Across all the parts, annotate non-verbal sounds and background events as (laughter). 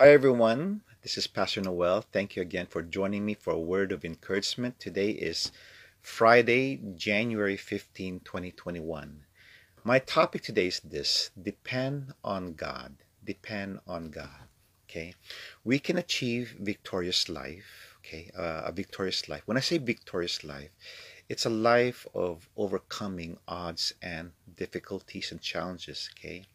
Hi, everyone. This is Pastor Noel. Thank you again for joining me for a word of encouragement. Today is Friday, January 15, 2021. My topic today is this depend on God. Depend on God. Okay. We can achieve victorious life. Okay. Uh, a victorious life. When I say victorious life, it's a life of overcoming odds and difficulties and challenges. Okay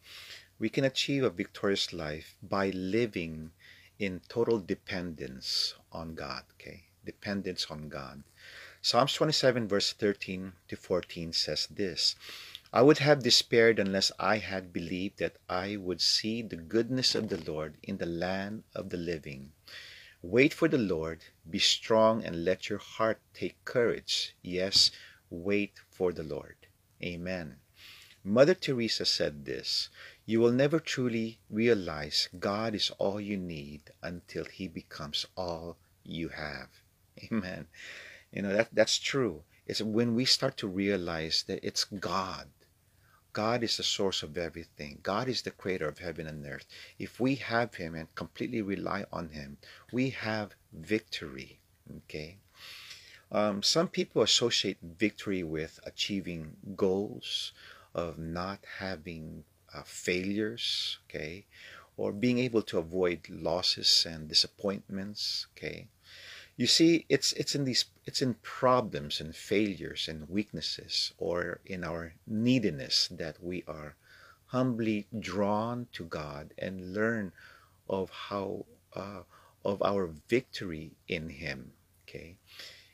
we can achieve a victorious life by living in total dependence on God. Okay, dependence on God. Psalms 27, verse 13 to 14 says this I would have despaired unless I had believed that I would see the goodness of the Lord in the land of the living. Wait for the Lord, be strong, and let your heart take courage. Yes, wait for the Lord. Amen. Mother Teresa said this You will never truly realize God is all you need until He becomes all you have. (laughs) Amen. You know, that, that's true. It's when we start to realize that it's God. God is the source of everything. God is the creator of heaven and earth. If we have Him and completely rely on Him, we have victory. Okay? Um, some people associate victory with achieving goals, of not having uh, failures, okay, or being able to avoid losses and disappointments, okay. You see, it's it's in these it's in problems and failures and weaknesses, or in our neediness that we are humbly drawn to God and learn of how uh, of our victory in Him. Okay,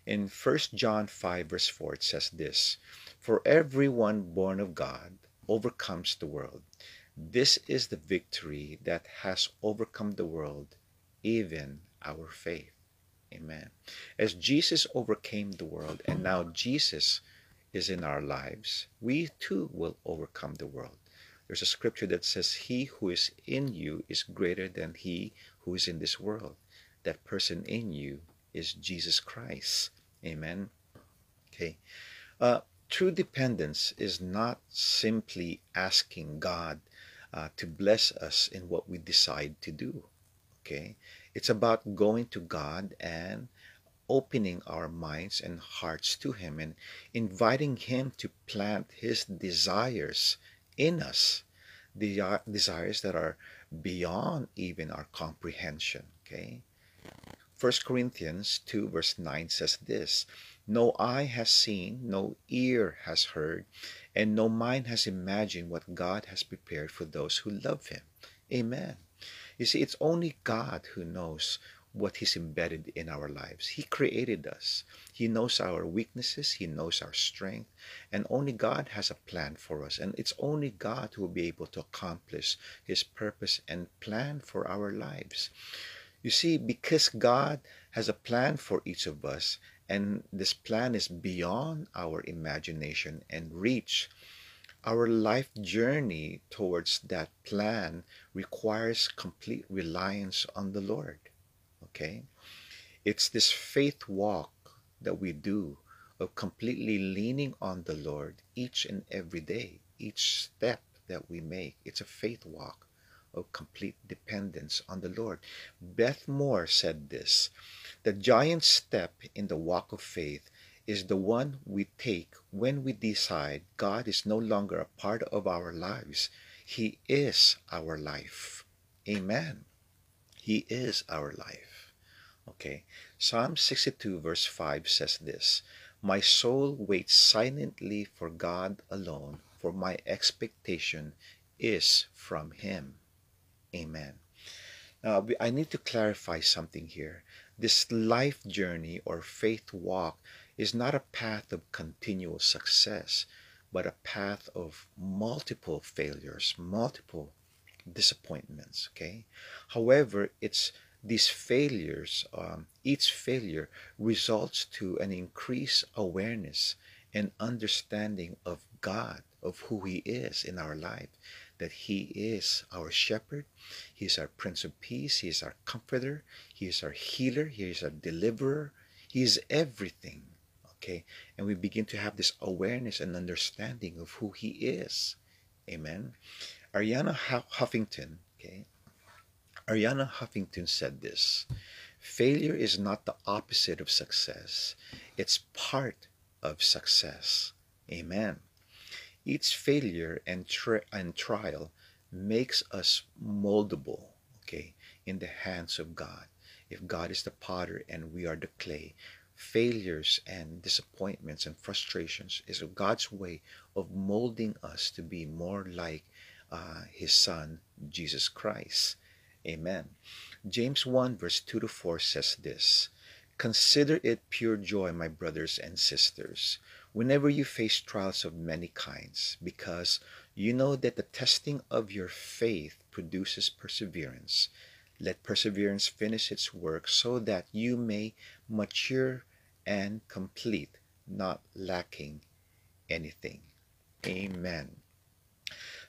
in First John five verse four it says this. For everyone born of God overcomes the world. This is the victory that has overcome the world, even our faith. Amen. As Jesus overcame the world and now Jesus is in our lives, we too will overcome the world. There's a scripture that says, He who is in you is greater than he who is in this world. That person in you is Jesus Christ. Amen. Okay. Uh, True dependence is not simply asking God uh, to bless us in what we decide to do. Okay? It's about going to God and opening our minds and hearts to Him and inviting Him to plant His desires in us, the desires that are beyond even our comprehension. Okay? 1 Corinthians 2 verse 9 says this no eye has seen, no ear has heard, and no mind has imagined what God has prepared for those who love Him. Amen. You see, it's only God who knows what is embedded in our lives. He created us. He knows our weaknesses. He knows our strength. And only God has a plan for us. And it's only God who will be able to accomplish His purpose and plan for our lives. You see, because God has a plan for each of us, and this plan is beyond our imagination and reach. Our life journey towards that plan requires complete reliance on the Lord. Okay? It's this faith walk that we do of completely leaning on the Lord each and every day, each step that we make. It's a faith walk of complete dependence on the Lord. Beth Moore said this The giant step in the walk of faith is the one we take when we decide God is no longer a part of our lives. He is our life. Amen. He is our life. Okay. Psalm 62, verse 5 says this My soul waits silently for God alone, for my expectation is from Him. Amen. Now, I need to clarify something here. This life journey or faith walk is not a path of continual success, but a path of multiple failures, multiple disappointments. Okay. However, it's these failures, um, each failure results to an increased awareness and understanding of God, of who He is in our life that He is our shepherd, He is our Prince of Peace, He is our comforter, He is our healer, He is our deliverer, He is everything. Okay, and we begin to have this awareness and understanding of who He is. Amen. Arianna Huffington, okay, Arianna Huffington said this Failure is not the opposite of success, it's part of success. Amen. Each failure and, tri- and trial makes us moldable, okay, in the hands of God. If God is the potter and we are the clay, failures and disappointments and frustrations is God's way of molding us to be more like uh, His Son, Jesus Christ. Amen. James 1, verse 2 to 4 says this Consider it pure joy, my brothers and sisters, whenever you face trials of many kinds, because you know that the testing of your faith produces perseverance. Let perseverance finish its work so that you may mature and complete, not lacking anything. Amen.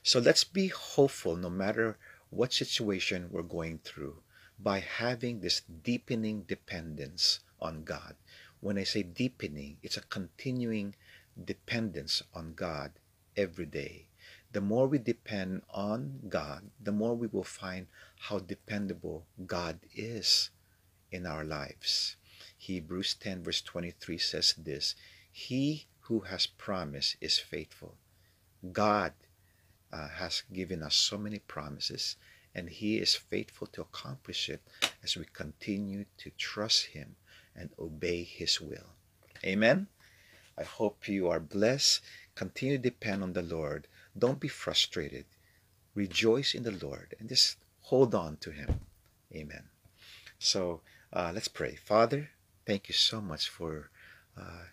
So let's be hopeful no matter what situation we're going through by having this deepening dependence on God. When I say deepening, it's a continuing dependence on God every day. The more we depend on God, the more we will find how dependable God is in our lives. Hebrews 10, verse 23 says this He who has promised is faithful. God uh, has given us so many promises, and He is faithful to accomplish it as we continue to trust Him and obey His will. Amen. I hope you are blessed. Continue to depend on the Lord. Don't be frustrated. Rejoice in the Lord and just hold on to Him. Amen. So uh, let's pray. Father, thank you so much for uh,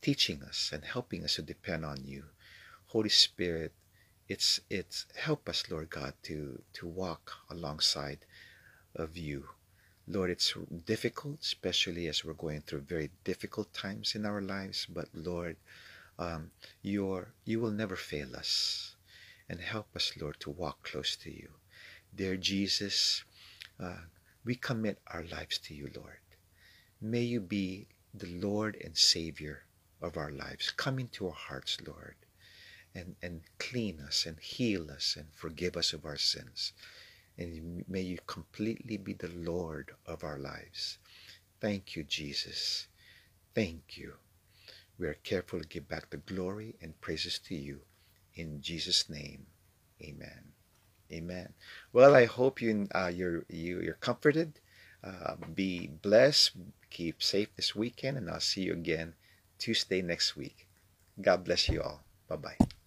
teaching us and helping us to depend on you. Holy Spirit, it's it's help us lord god to to walk alongside of you lord it's difficult especially as we're going through very difficult times in our lives but lord um, you're you will never fail us. And help us lord to walk close to you. Dear jesus uh, we commit our lives to you lord. May you be the lord and savior of our lives. Come into our hearts lord and, and clean us and heal us and forgive us of our sins. And may you completely be the Lord of our lives. Thank you, Jesus. Thank you. We are careful to give back the glory and praises to you. In Jesus' name, amen. Amen. Well, I hope you, uh, you're, you, you're comforted. Uh, be blessed. Keep safe this weekend, and I'll see you again Tuesday next week. God bless you all. Bye bye.